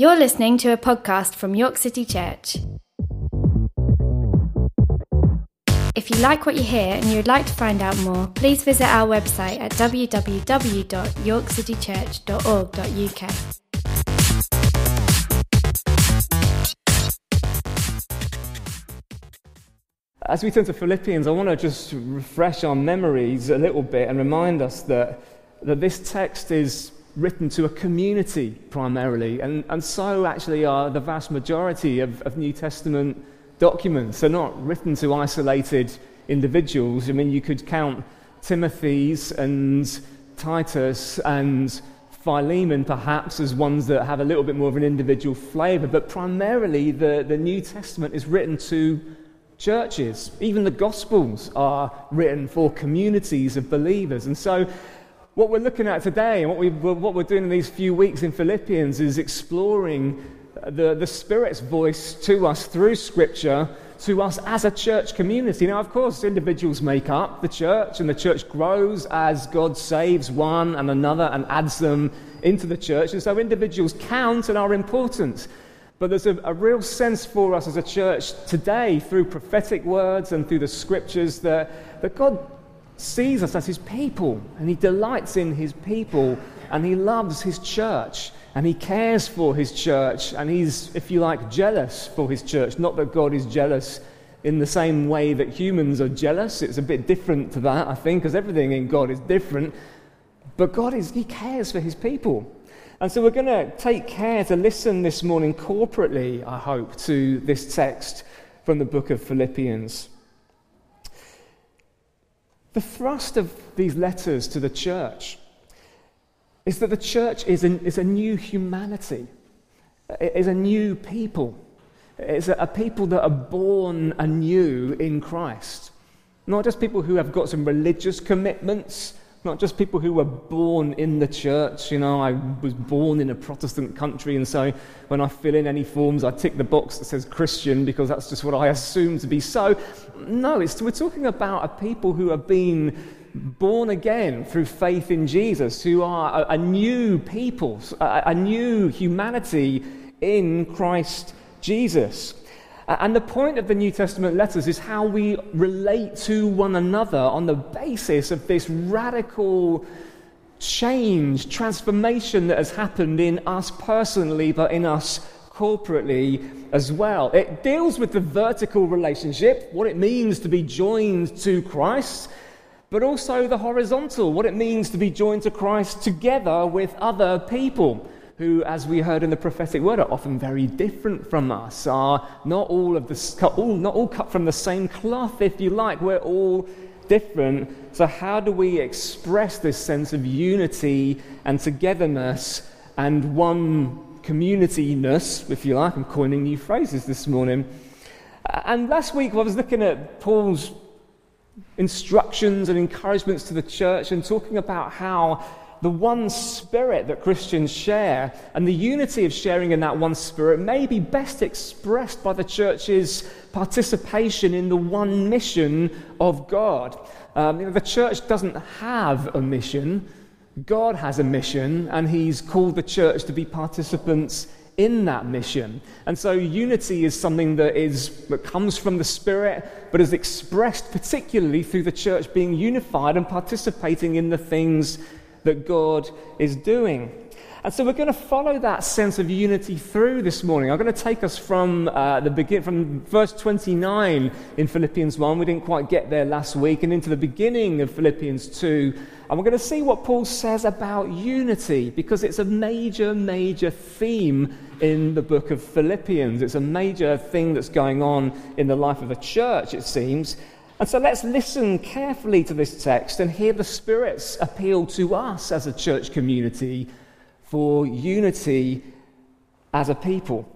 You're listening to a podcast from York City Church. If you like what you hear and you would like to find out more, please visit our website at www.yorkcitychurch.org.uk. As we turn to Philippians, I want to just refresh our memories a little bit and remind us that, that this text is written to a community primarily, and, and so actually are the vast majority of, of New Testament documents. They're not written to isolated individuals. I mean, you could count Timothy's and Titus and Philemon perhaps as ones that have a little bit more of an individual flavor, but primarily the, the New Testament is written to churches. Even the Gospels are written for communities of believers. And so what we're looking at today and what, we, what we're doing in these few weeks in Philippians is exploring the, the Spirit's voice to us through Scripture, to us as a church community. Now, of course, individuals make up the church, and the church grows as God saves one and another and adds them into the church. And so individuals count and are important. But there's a, a, real sense for us as a church today, through prophetic words and through the scriptures, that, that God sees us as his people and he delights in his people and he loves his church and he cares for his church and he's, if you like, jealous for his church. Not that God is jealous in the same way that humans are jealous. It's a bit different to that, I think, because everything in God is different. But God is, he cares for his people. And so we're going to take care to listen this morning corporately, I hope, to this text from the book of Philippians. The thrust of these letters to the church is that the church is, an, is a new humanity, it is a new people. It's a, a people that are born anew in Christ. Not just people who have got some religious commitments not just people who were born in the church. You know, I was born in a Protestant country, and so when I fill in any forms, I tick the box that says Christian because that's just what I assume to be so. No, it's, we're talking about a people who have been born again through faith in Jesus, who are a, a new people, a, a new humanity in Christ Jesus. And the point of the New Testament letters is how we relate to one another on the basis of this radical change, transformation that has happened in us personally, but in us corporately as well. It deals with the vertical relationship, what it means to be joined to Christ, but also the horizontal, what it means to be joined to Christ together with other people who, as we heard in the prophetic word, are often very different from us, are not all, of the, all, not all cut from the same cloth, if you like. We're all different. So, how do we express this sense of unity and togetherness and one communityness, if you like? I'm coining new phrases this morning. And last week, I was looking at Paul's instructions and encouragements to the church and talking about how the one spirit that Christians share and the unity of sharing in that one spirit may be best expressed by the church's participation in the one mission of God. Um, you know, the church doesn't have a mission, God has a mission, and He's called the church to be participants in that mission. And so unity is something that is that comes from the spirit but is expressed particularly through the church being unified and participating in the things that God is doing. And so we're going to follow that sense of unity through this morning. I'm going to take us from uh, the begin, from verse 29 in Philippians 1. We didn't quite get there last week, and into the beginning of Philippians 2. And we're going to see what Paul says about unity, because it's a major, major theme in the book of Philippians. It's a major thing that's going on in the life of the church, it seems. And so let's listen carefully to this text and hear the Spirit's appeal to us as a church community for unity as a people.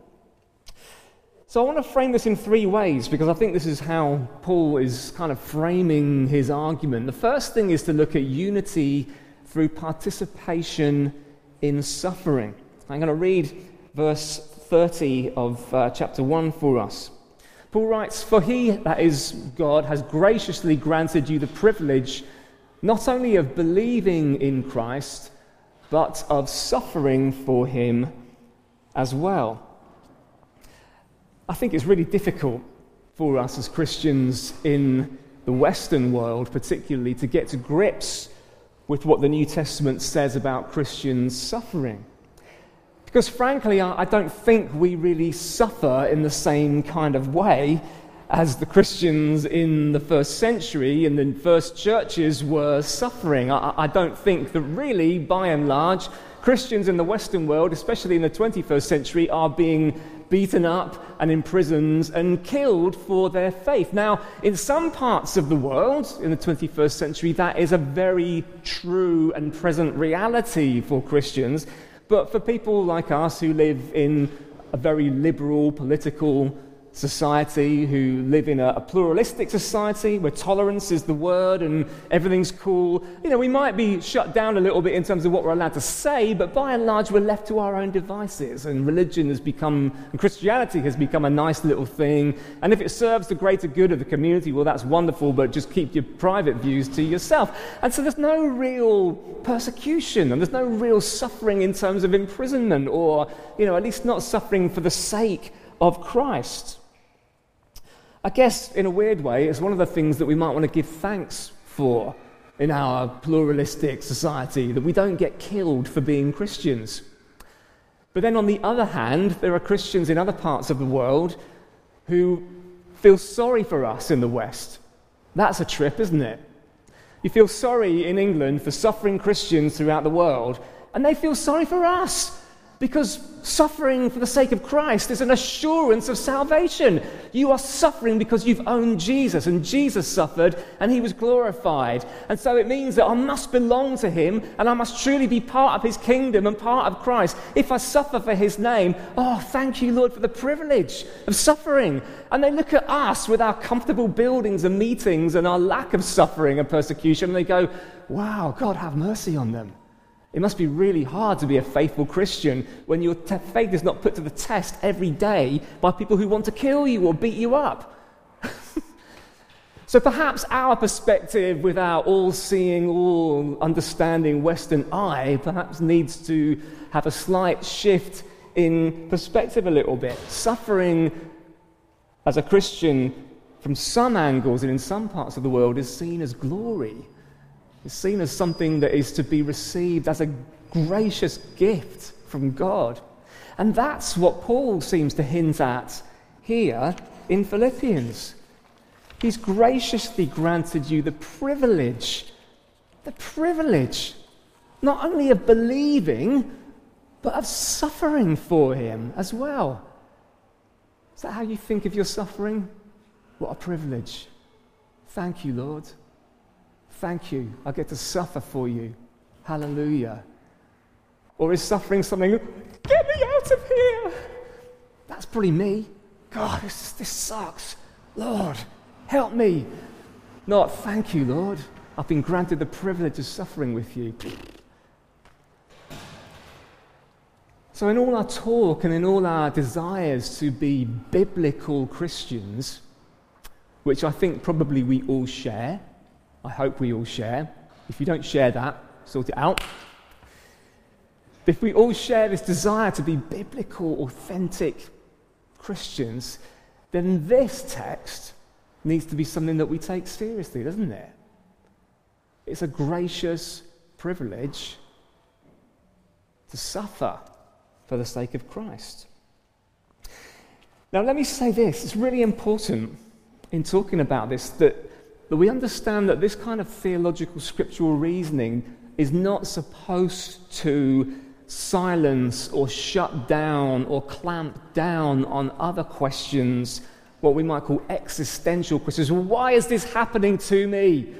So I want to frame this in three ways because I think this is how Paul is kind of framing his argument. The first thing is to look at unity through participation in suffering. I'm going to read verse 30 of uh, chapter 1 for us. Paul writes, For he, that is God, has graciously granted you the privilege not only of believing in Christ, but of suffering for him as well. I think it's really difficult for us as Christians in the Western world, particularly, to get to grips with what the New Testament says about Christians suffering. Because frankly, I don't think we really suffer in the same kind of way as the Christians in the first century and the first churches were suffering. I, I, don't think that really, by and large, Christians in the Western world, especially in the 21st century, are being beaten up and imprisoned and killed for their faith. Now, in some parts of the world in the 21st century, that is a very true and present reality for Christians. But for people like us who live in a very liberal political society, who live in a, a, pluralistic society where tolerance is the word and everything's cool. You know, we might be shut down a little bit in terms of what we're allowed to say, but by and large, we're left to our own devices. And religion has become, and Christianity has become a nice little thing. And if it serves the greater good of the community, well, that's wonderful, but just keep your private views to yourself. And so there's no real persecution and there's no real suffering in terms of imprisonment or, you know, at least not suffering for the sake of Christ. I guess, in a weird way, it's one of the things that we might want to give thanks for in our pluralistic society, that we don't get killed for being Christians. But then, on the other hand, there are Christians in other parts of the world who feel sorry for us in the West. That's a trip, isn't it? You feel sorry in England for suffering Christians throughout the world, and they feel sorry for us because suffering for the sake of Christ is an assurance of salvation. You are suffering because you've owned Jesus, and Jesus suffered and he was glorified. And so it means that I must belong to him and I must truly be part of his kingdom and part of Christ. If I suffer for his name, oh, thank you, Lord, for the privilege of suffering. And they look at us with our comfortable buildings and meetings and our lack of suffering and persecution, and they go, wow, God, have mercy on them. It must be really hard to be a faithful Christian when your te- faith is not put to the test every day by people who want to kill you or beat you up. so perhaps our perspective with our all seeing, all understanding Western eye perhaps needs to have a slight shift in perspective a little bit. Suffering as a Christian from some angles and in some parts of the world is seen as glory is seen as something that is to be received as a gracious gift from God. And that's what Paul seems to hint at here in Philippians. He's graciously granted you the privilege, the privilege, not only of believing, but of suffering for him as well. Is that how you think of your suffering? What a privilege. Thank you, Lord. Thank you. I get to suffer for you. Hallelujah. Or is suffering something, get me out of here? That's probably me. God, this, this sucks. Lord, help me. Not, thank you, Lord. I've been granted the privilege of suffering with you. So, in all our talk and in all our desires to be biblical Christians, which I think probably we all share, I hope we all share. If you don't share that, sort it out. If we all share this desire to be biblical, authentic Christians, then this text needs to be something that we take seriously, doesn't it? It's a gracious privilege to suffer for the sake of Christ. Now, let me say this it's really important in talking about this that that we understand that this kind of theological scriptural reasoning is not supposed to silence or shut down or clamp down on other questions, what we might call existential questions. Why is this happening to me?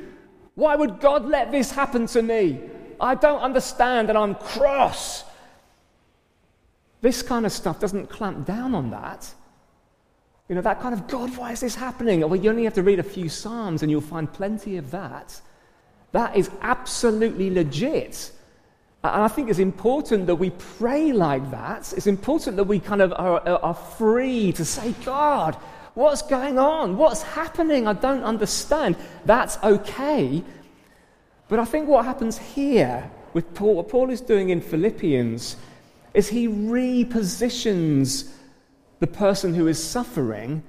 Why would God let this happen to me? I don't understand and I'm cross. This kind of stuff doesn't clamp down on that. You know, that kind of, God, why is this happening? Well, you only have to read a few Psalms and you'll find plenty of that. That is absolutely legit. And I think it's important that we pray like that. It's important that we kind of are, are free to say, God, what's going on? What's happening? I don't understand. That's okay. But I think what happens here with Paul, what Paul is doing in Philippians, is he repositions the person who is suffering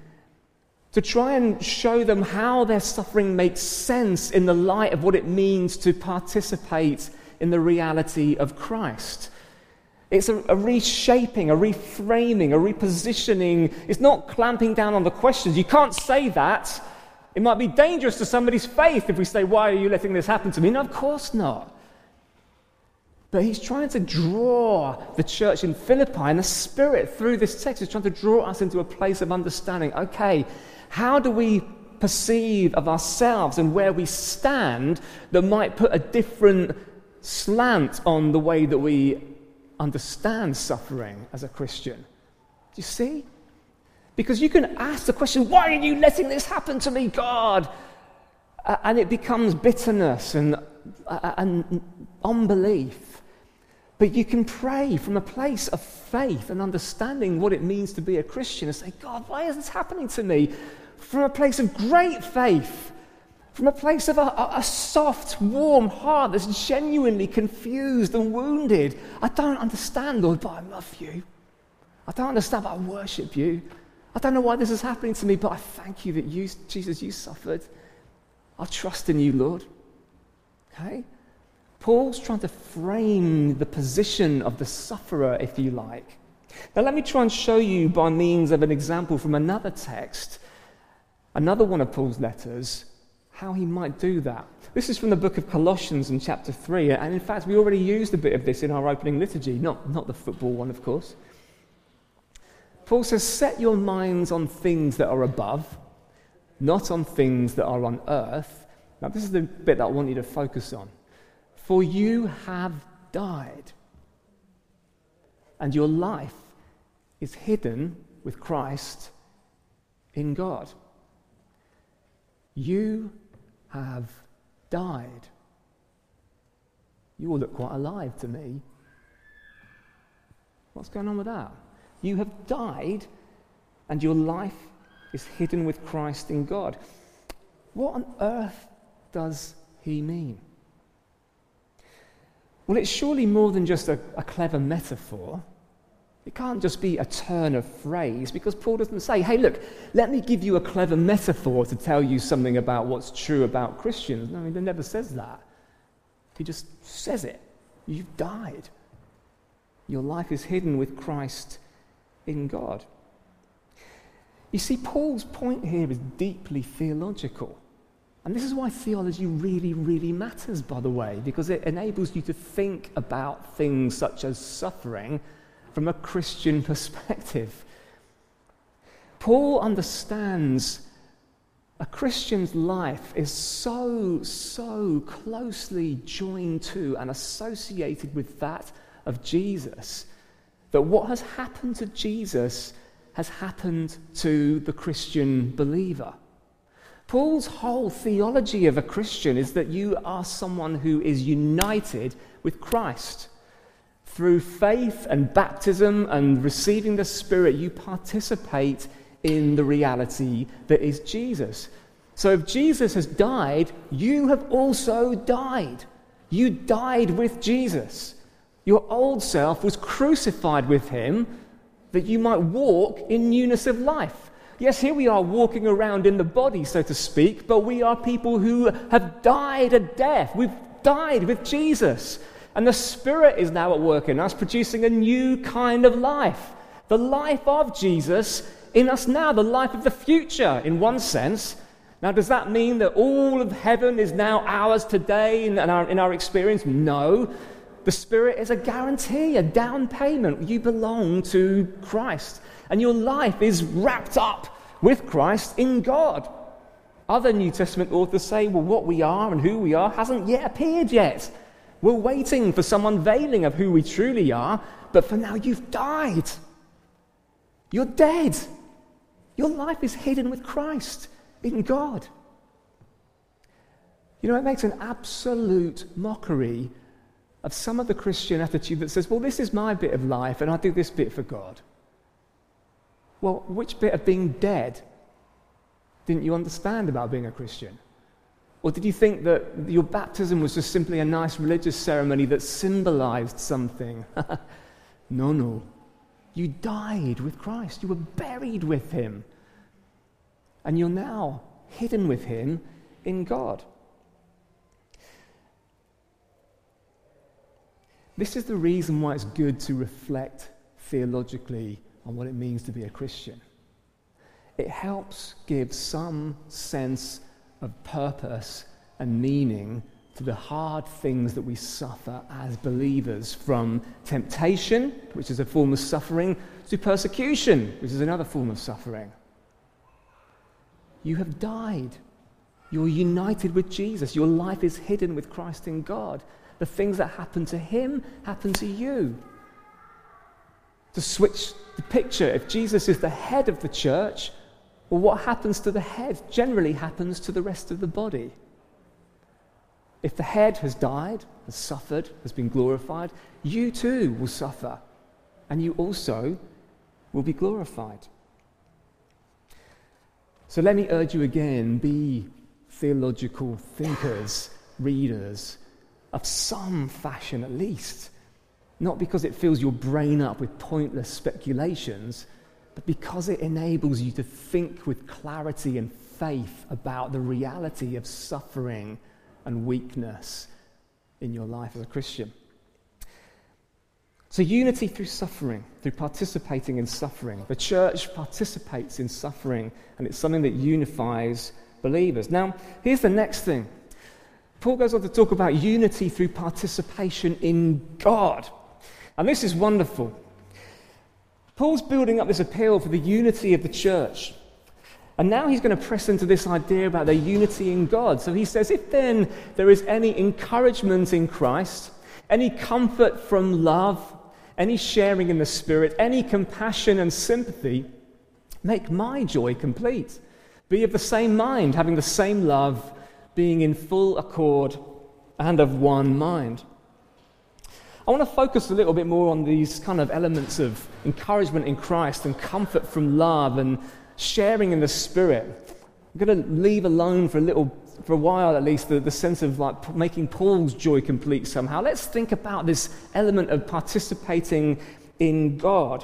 to try and show them how their suffering makes sense in the light of what it means to participate in the reality of Christ. It's a, a, reshaping, a reframing, a repositioning. It's not clamping down on the questions. You can't say that. It might be dangerous to somebody's faith if we say, Why are you letting this happen to me? No, of course not. But he's trying to draw the church in Philippi, and the Spirit through this text is trying to draw us into a place of understanding. Okay, how do we perceive of ourselves and where we stand that might put a different slant on the way that we understand suffering as a Christian? Do you see? Because you can ask the question, why are you letting this happen to me, God? and it becomes bitterness and, and unbelief. But you can pray from a place of faith and understanding what it means to be a Christian and say, God, why is this happening to me? From a place of great faith, from a place of a, a, soft, warm heart that's genuinely confused and wounded. I don't understand, Lord, but I love you. I don't understand, but I worship you. I don't know why this is happening to me, but I thank you that you, Jesus, you suffered. I trust in you, Lord. Okay? Paul's trying to frame the position of the sufferer, if you like. Now, let me try and show you by means of an example from another text, another one of Paul's letters, how he might do that. This is from the book of Colossians in chapter 3, and in fact, we already used a bit of this in our opening liturgy, not, not the football one, of course. Paul says, Set your minds on things that are above, not on things that are on earth. Now, this is the bit that I want you to focus on. For you have died, and your life is hidden with Christ in God. You have died. You all look quite alive to me. What's going on with that? You have died, and your life is hidden with Christ in God. What on earth does he mean? Well, it's surely more than just a, a, clever metaphor. It can't just be a turn of phrase because Paul doesn't say, hey, look, let me give you a clever metaphor to tell you something about what's true about Christians. No, he never says that. He just says it. You've died. Your life is hidden with Christ in God. You see, Paul's point here is deeply theological. And this is why theology really, really matters, by the way, because it enables you to think about things such as suffering from a Christian perspective. Paul understands a Christian's life is so, so closely joined to and associated with that of Jesus that what has happened to Jesus has happened to the Christian believer. Paul's whole theology of a Christian is that you are someone who is united with Christ. Through faith and baptism and receiving the Spirit, you participate in the reality that is Jesus. So if Jesus has died, you have also died. You died with Jesus. Your old self was crucified with him that you might walk in newness of life. Yes, here we are walking around in the body, so to speak, but we are people who have died a death. We've died with Jesus. And the Spirit is now at work in us, producing a new kind of life. The life of Jesus in us now, the life of the future, in one sense. Now, does that mean that all of heaven is now ours today in our, in our experience? No. The Spirit is a guarantee, a down payment. You belong to Christ, and your life is wrapped up with Christ in God. Other New Testament authors say, well, what we are and who we are hasn't yet appeared yet. We're waiting for some unveiling of who we truly are, but for now you've died. You're dead. Your life is hidden with Christ in God. You know, it makes an absolute mockery of some of the Christian attitude that says, well, this is my bit of life and I do this bit for God. Well, which bit of being dead didn't you understand about being a Christian? Or did you think that your baptism was just simply a nice religious ceremony that symbolized something? No, no. You died with Christ. You were buried with him. And you're now hidden with him in God. This is the reason why it's good to reflect theologically on what it means to be a Christian. It helps give some sense of purpose and meaning to the hard things that we suffer as believers from temptation, which is a form of suffering, to persecution, which is another form of suffering. You have died. You're united with Jesus. Your life is hidden with Christ in God. The things that happen to him happen to you. To switch the picture, if Jesus is the head of the church, well, what happens to the head generally happens to the rest of the body. If the head has died, has suffered, has been glorified, you too will suffer. And you also will be glorified. So let me urge you again be theological thinkers, readers, of some fashion at least. Not because it fills your brain up with pointless speculations, but because it enables you to think with clarity and faith about the reality of suffering and weakness in your life as a Christian. So, unity through suffering, through participating in suffering. The church participates in suffering, and it's something that unifies believers. Now, here's the next thing Paul goes on to talk about unity through participation in God. And this is wonderful. Paul's building up this appeal for the unity of the church. And now he's going to press into this idea about their unity in God. So he says, if then there is any encouragement in Christ, any comfort from love, any sharing in the Spirit, any compassion and sympathy, make my joy complete. Be of the same mind, having the same love being in full accord and of one mind. I want to focus a little bit more on these kind of elements of encouragement in Christ and comfort from love and sharing in the Spirit. I'm going to leave alone for a little, for a while at least, the, the sense of like making Paul's joy complete somehow. Let's think about this element of participating in God.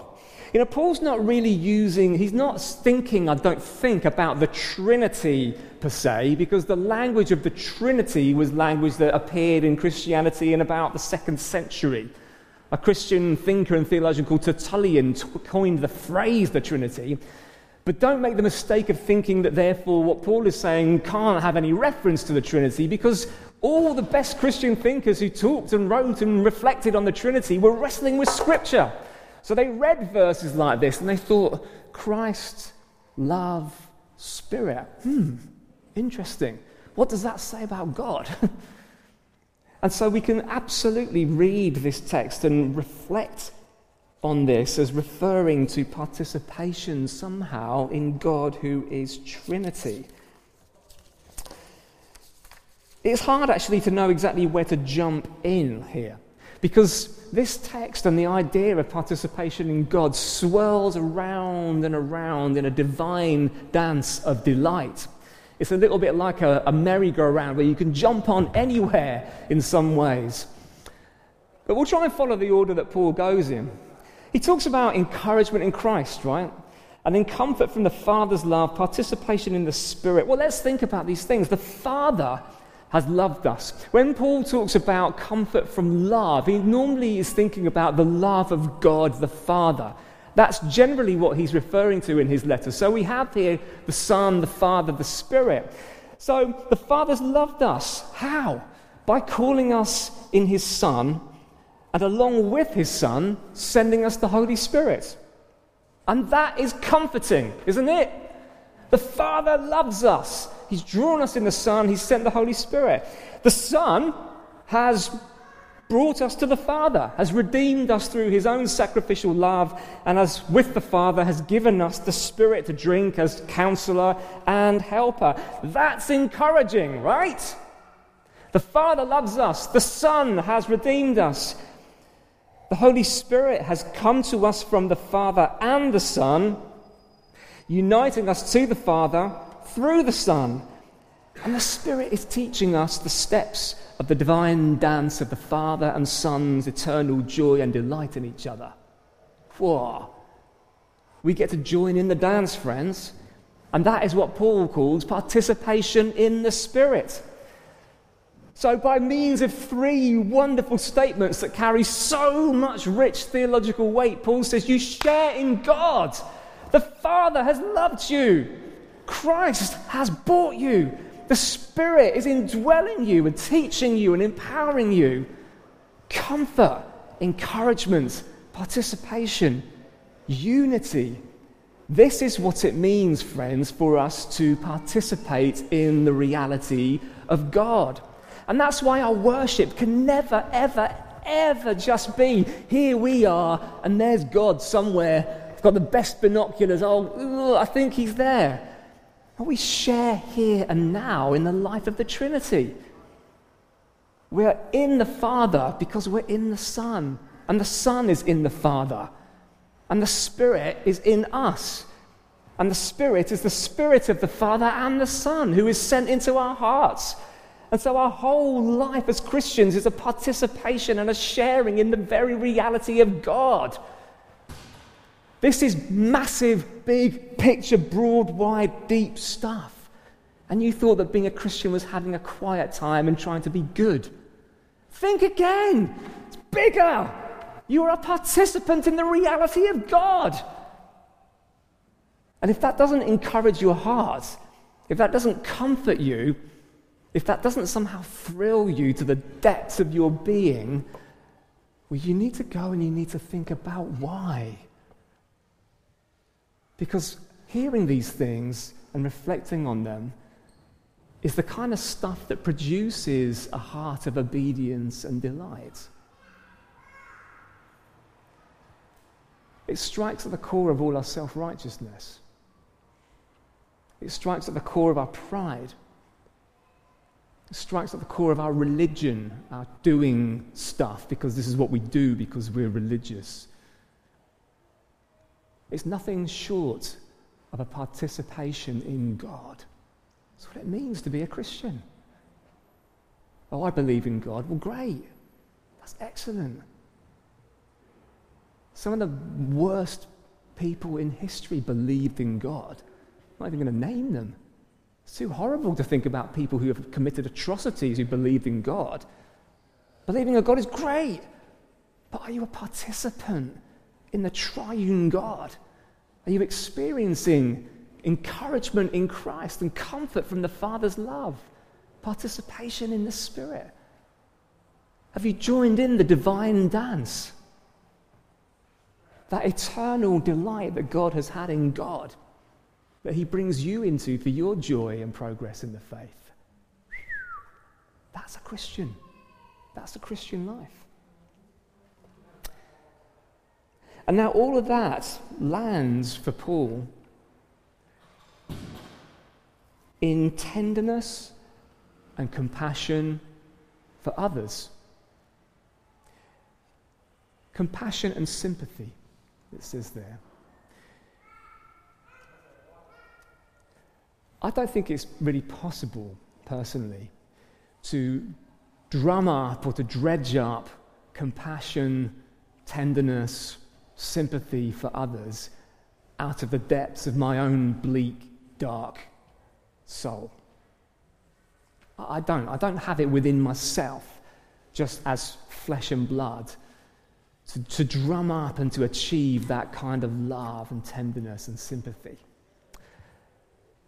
You know, Paul's not really using, he's not thinking, I don't think, about the Trinity per se, because the language of the Trinity was language that appeared in Christianity in about the second century. A Christian thinker and theologian called Tertullian coined the phrase the Trinity. But don't make the mistake of thinking that therefore what Paul is saying can't have any reference to the Trinity, because all the best Christian thinkers who talked and wrote and reflected on the Trinity were wrestling with Scripture. So they read verses like this and they thought, Christ, love, spirit. Hmm, interesting. What does that say about God? and so we can absolutely read this text and reflect on this as referring to participation somehow in God who is Trinity. It's hard actually to know exactly where to jump in here because this text and the idea of participation in God swirls around and around in a divine dance of delight. It's a little bit like a, a merry-go-round where you can jump on anywhere in some ways. But we'll try and follow the order that Paul goes in. He talks about encouragement in Christ, right? And then comfort from the Father's love, participation in the Spirit. Well, let's think about these things. The Father has loved us. When Paul talks about comfort from love, he normally is thinking about the love of God the Father. That's generally what he's referring to in his letter. So we have here the Son, the Father, the Spirit. So the Father's loved us. How? By calling us in his Son, and along with his Son, sending us the Holy Spirit. And that is comforting, isn't it? The Father loves us. He's drawn us in the Son. He's sent the Holy Spirit. The Son has brought us to the Father, has redeemed us through his own sacrificial love, and as with the Father, has given us the Spirit to drink as counselor and helper. That's encouraging, right? The Father loves us, the Son has redeemed us. The Holy Spirit has come to us from the Father and the Son, uniting us to the Father through the Son. And the Spirit is teaching us the steps of the divine dance of the Father and Son's eternal joy and delight in each other. Whoa. We get to join in the dance, friends. And that is what Paul calls participation in the Spirit. So, by means of three wonderful statements that carry so much rich theological weight, Paul says, You share in God. The Father has loved you, Christ has bought you, the Spirit is indwelling you and teaching you and empowering you. Comfort, encouragement, participation, unity. This is what it means, friends, for us to participate in the reality of God. And that's why our worship can never, ever, ever just be here we are, and there's God somewhere. I've got the best binoculars. Oh, I think he's there. We share here and now in the life of the Trinity. We're in the Father because we're in the Son, and the Son is in the Father, and the Spirit is in us. And the Spirit is the Spirit of the Father and the Son who is sent into our hearts and so our whole life as Christians is a participation and a sharing in the very reality of God. This is massive, big picture, broad, wide, deep stuff. And you thought that being a Christian was having a quiet time and trying to be good. Think again. It's bigger. You are a participant in the reality of God. And if that doesn't encourage your heart, if that doesn't comfort you, if that doesn't somehow thrill you to the depths of your being, well, you need to go and you need to think about why. Because hearing these things and reflecting on them is the kind of stuff that produces a heart of obedience and delight. It strikes at the core of all our self righteousness. It strikes at the core of our pride. It strikes at the core of our religion, our doing stuff, because this is what we do because we're religious. It's nothing short of a participation in God. That's what it means to be a Christian. Oh, I believe in God. Well, great. That's excellent. Some of the worst people in history believed in God. I'm not even going to name them. It's too horrible to think about people who have committed atrocities who believed in God. Believing in God is great, but are you a participant in the triune God? Are you experiencing encouragement in Christ and comfort from the Father's love? Participation in the Spirit? Have you joined in the divine dance? That eternal delight that God has had in God that He brings you into for your joy and progress in the faith. That's a Christian. That's a Christian life. And now all of that lands for Paul in tenderness and compassion for others. Compassion and sympathy, it says there. I don't think it's really possible, personally, to drum up or to dredge up compassion, tenderness, sympathy for others out of the depths of my own bleak, dark soul. I don't. I don't have it within myself, just as flesh and blood, to, to drum up and to achieve that kind of love and tenderness and sympathy.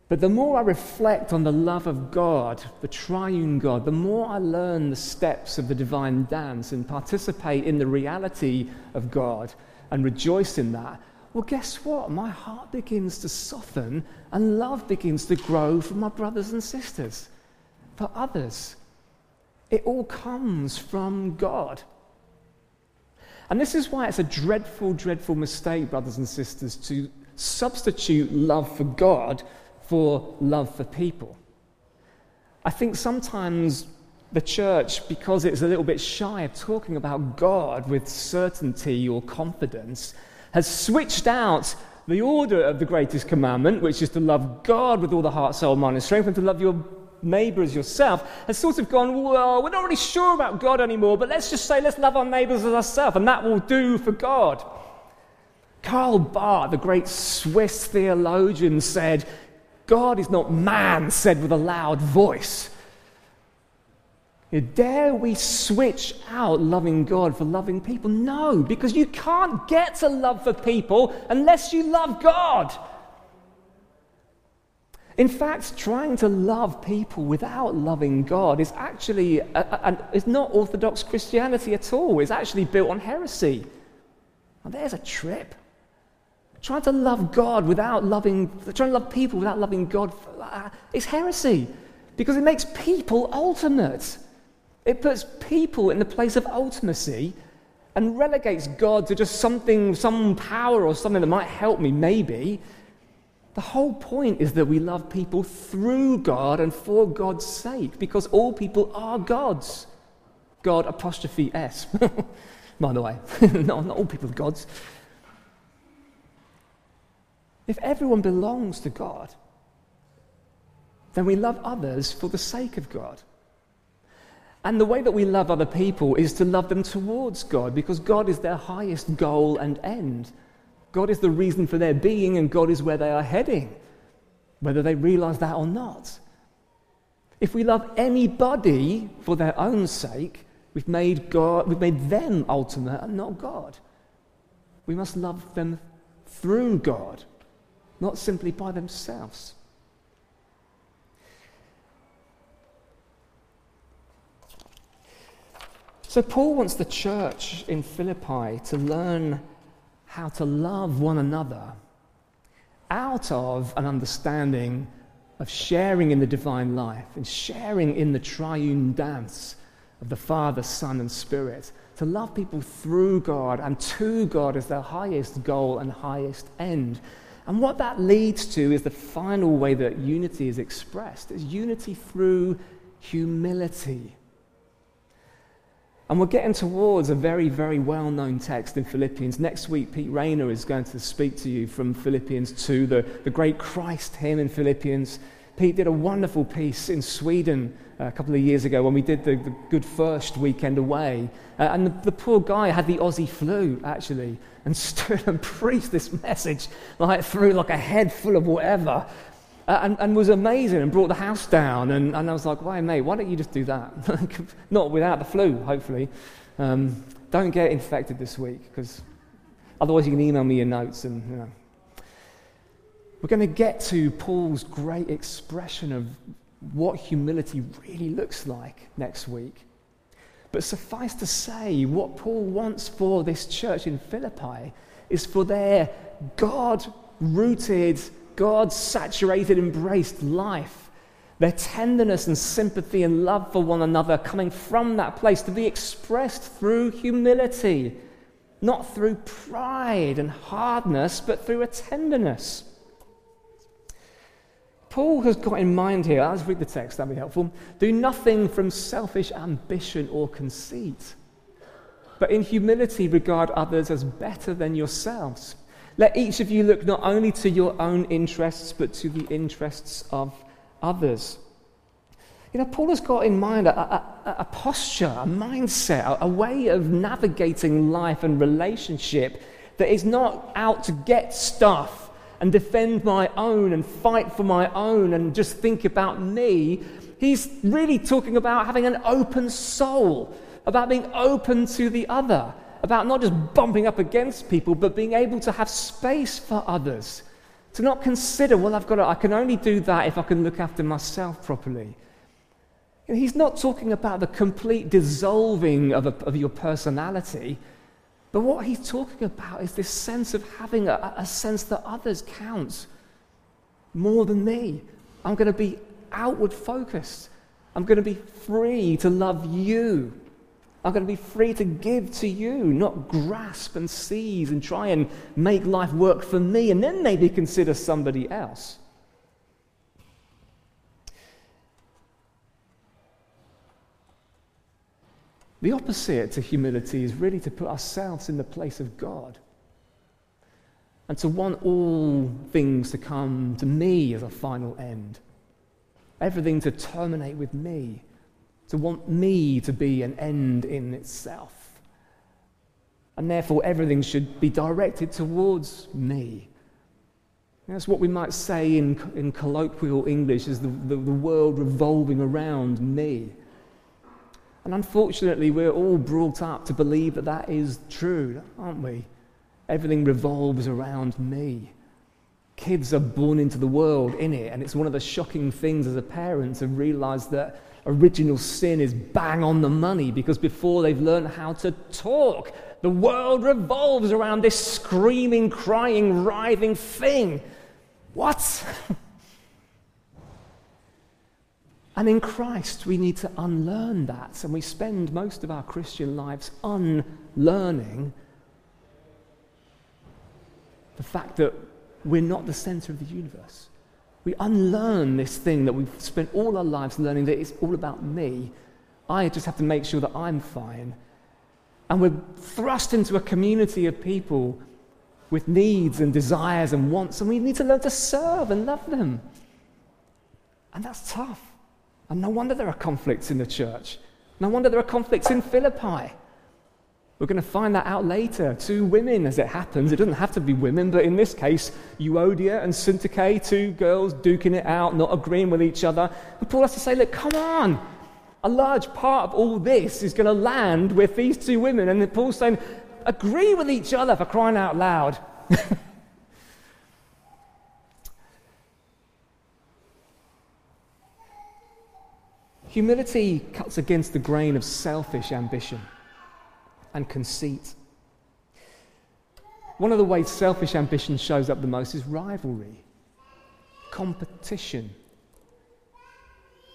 But the more I reflect on the love of God, the triune God, the more I learn the steps of the divine dance and participate in the reality of God and rejoice in that, well, guess what? My heart begins to soften and love begins to grow for my brothers and sisters, for others. It all comes from God. And this is why it's a dreadful, dreadful mistake, brothers and sisters, to substitute love for God for love for people. I think sometimes the church, because it's a little bit shy of talking about God with certainty or confidence, has switched out the order of the greatest commandment, which is to love God with all the heart, soul, mind, and strength, and to love your neighbor as yourself, has sort of gone, well, we're not really sure about God anymore, but let's just say let's love our neighbors as ourselves, and that will do for God. Karl Barth, the great Swiss theologian, said, God is not man, said with a loud voice. Dare we switch out loving God for loving people? No, because you can't get to love for people unless you love God. In fact, trying to love people without loving God is actually a, a, a, not Orthodox Christianity at all. It's actually built on heresy. There's a trip. Trying to love God without loving, trying to love people without loving God uh, is heresy because it makes people ultimate. It puts people in the place of ultimacy and relegates God to just something, some power or something that might help me, maybe. The whole point is that we love people through God and for God's sake, because all people are God's. God apostrophe S, by the way. no, not all people are God's. If everyone belongs to God, then we love others for the sake of God. And the way that we love other people is to love them towards God because God is their highest goal and end. God is the reason for their being and God is where they are heading, whether they realize that or not. If we love anybody for their own sake, we've made, God, we've made them ultimate and not God. We must love them through God, not simply by themselves. So, Paul wants the church in Philippi to learn how to love one another out of an understanding of sharing in the divine life and sharing in the triune dance of the Father, Son, and Spirit. To love people through God and to God as their highest goal and highest end. And what that leads to is the final way that unity is expressed is unity through humility. And we're getting towards a very, very well known text in Philippians. Next week, Pete Rayner is going to speak to you from Philippians 2, the, the great Christ hymn in Philippians. Pete did a wonderful piece in Sweden uh, a couple of years ago when we did the, the Good First weekend away. Uh, and the, the, poor guy had the Aussie flu, actually, and stood and preached this message like through like a head full of whatever and, and, was amazing and brought the house down. And, and I was like, why, mate, why don't you just do that? Not without the flu, hopefully. Um, don't get infected this week, because otherwise you can email me your notes. And, you know. We're going to get to Paul's great expression of what humility really looks like next week. But suffice to say, what Paul wants for this church in Philippi is for their God rooted God saturated, embraced life. Their tenderness and sympathy and love for one another coming from that place to be expressed through humility, not through pride and hardness, but through a tenderness. Paul has got in mind here, let's read the text, that'd be helpful. Do nothing from selfish ambition or conceit, but in humility regard others as better than yourselves. Let each of you look not only to your own interests, but to the interests of others. You know, Paul has got in mind a, a, a posture, a mindset, a, a way of navigating life and relationship that is not out to get stuff and defend my own and fight for my own and just think about me. He's really talking about having an open soul, about being open to the other about not just bumping up against people, but being able to have space for others. To not consider, well, I've got to, I can only do that if I can look after myself properly. he's not talking about the complete dissolving of, a, of your personality, but what he's talking about is this sense of having a, a sense that others count more than me. I'm going to be outward focused. I'm going to be free to love you are going to be free to give to you, not grasp and seize and try and make life work for me and then maybe consider somebody else. The opposite to humility is really to put ourselves in the place of God and to want all things to come to me as a final end, everything to terminate with me to want me to be an end in itself. And therefore, everything should be directed towards me. That's what we might say in, in colloquial English is the, the, the world revolving around me. And unfortunately, we're all brought up to believe that that is true, aren't we? Everything revolves around me. Kids are born into the world in it, and it's one of the shocking things as a parent to realize that original sin is bang on the money because before they've learned how to talk, the world revolves around this screaming, crying, writhing thing. What? and in Christ, we need to unlearn that, and we spend most of our Christian lives unlearning the fact that we're not the center of the universe. We unlearn this thing that we've spent all our lives learning that it's all about me. I just have to make sure that I'm fine. And we're thrust into a community of people with needs and desires and wants, and we need to learn to serve and love them. And that's tough. And no wonder there are conflicts in the church. No wonder there are conflicts in Philippi. We're going to find that out later. Two women, as it happens. It doesn't have to be women, but in this case, Euodia and Syntyche, two girls duking it out, not agreeing with each other. And Paul has to say, look, come on. A large part of all this is going to land with these two women. And Paul's saying, agree with each other for crying out loud. Humility cuts against the grain of selfish ambition and conceit. One of the ways selfish ambition shows up the most is rivalry, competition.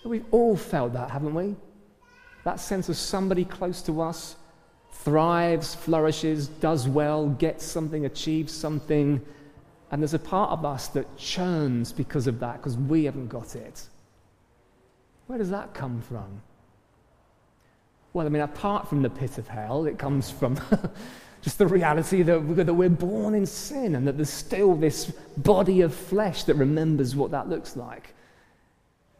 We've all felt that, haven't we? That sense of somebody close to us thrives, flourishes, does well, gets something, achieves something, and there's a part of us that churns because of that, because we haven't got it. Where does that come from? Well, I mean, apart from the pit of hell, it comes from just the reality that, we're born in sin and that there's still this body of flesh that remembers what that looks like.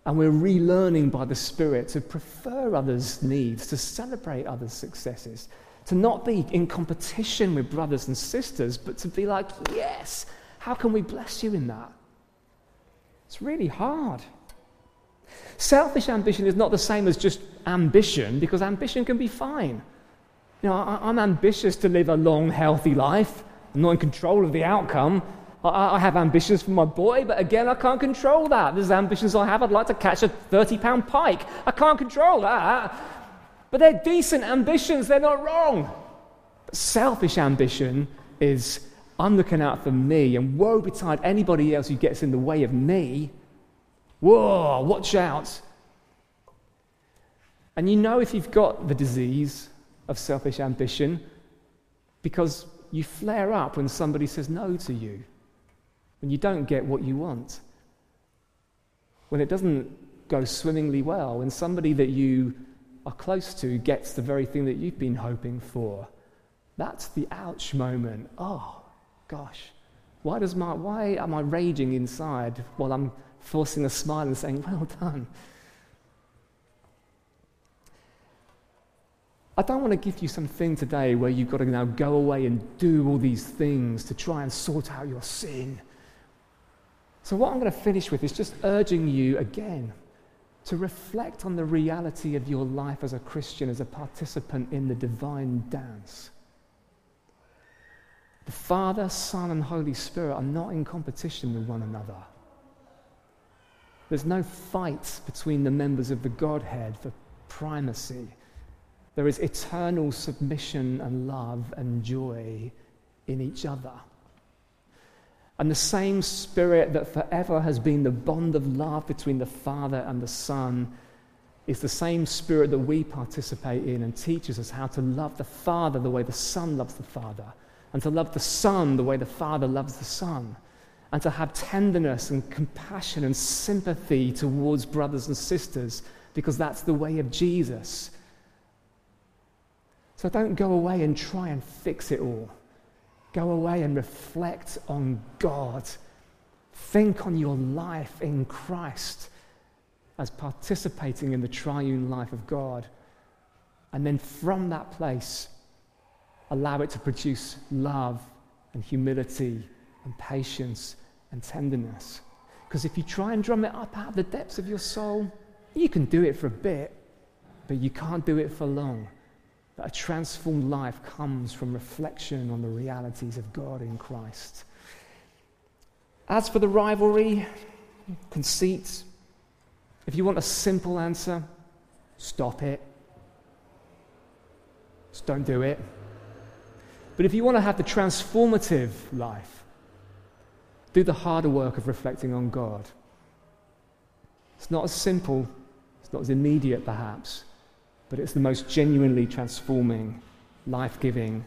And we're relearning by the Spirit to prefer others' needs, to celebrate others' successes, to not be in competition with brothers and sisters, but to be like, yes, how can we bless you in that? It's really hard. Selfish ambition is not the same as just ambition, because ambition can be fine. You know, I, am ambitious to live a long, healthy life. I'm not in control of the outcome. I, I, have ambitions for my boy, but again, I can't control that. There's ambitions I have. I'd like to catch a 30 pound pike. I can't control that. But they're decent ambitions, they're not wrong. But selfish ambition is I'm looking out for me, and woe betide anybody else who gets in the way of me. Whoa, watch out. And you know if you've got the disease of selfish ambition because you flare up when somebody says no to you, when you don't get what you want, when it doesn't go swimmingly well, when somebody that you are close to gets the very thing that you've been hoping for. That's the ouch moment. Oh, gosh. Why, does my, why am I raging inside while I'm forcing a smile and saying, Well done. I don't want to give you something today where you've got to now go away and do all these things to try and sort out your sin. So, what I'm going to finish with is just urging you again to reflect on the reality of your life as a Christian, as a participant in the divine dance. The Father, Son, and Holy Spirit are not in competition with one another. There's no fight between the members of the Godhead for primacy. There is eternal submission and love and joy in each other. And the same Spirit that forever has been the bond of love between the Father and the Son is the same Spirit that we participate in and teaches us how to love the Father the way the Son loves the Father, and to love the Son the way the Father loves the Son and to have tenderness and compassion and sympathy towards brothers and sisters because that's the way of Jesus. So don't go away and try and fix it all. Go away and reflect on God. Think on your life in Christ as participating in the triune life of God. And then from that place, allow it to produce love and humility and patience and tenderness. Because if you try and drum it up out of the depths of your soul, you can do it for a bit, but you can't do it for long. That a transformed life comes from reflection on the realities of God in Christ. As for the rivalry, conceit, if you want a simple answer, stop it. Just don't do it. But if you want to have the transformative life, do the harder work of reflecting on God. It's not as simple, it's not as immediate perhaps, but it's the most genuinely transforming, life giving,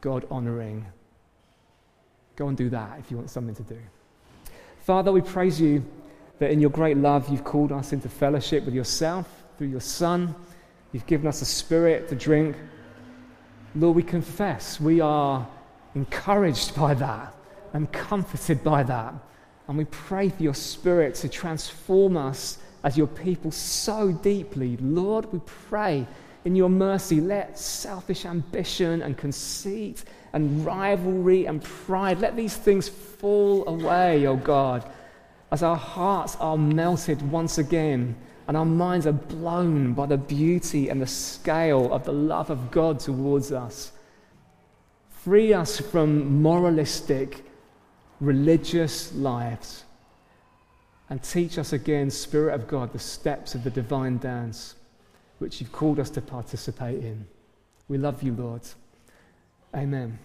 God honoring. Go and do that if you want something to do. Father, we praise you that in your great love you've called us into fellowship with yourself through your Son. You've given us a spirit to drink. Lord, we confess we are encouraged by that and comforted by that. And we pray for your spirit to transform us as your people so deeply. Lord, we pray in your mercy, let selfish ambition and conceit and rivalry and pride, let these things fall away, O oh God, as our hearts are melted once again and our minds are blown by the beauty and the scale of the love of God towards us. Free us from moralistic, religious lives and teach us again, Spirit of God, the steps of the divine dance which you've called us to participate in. We love you, Lord. Amen.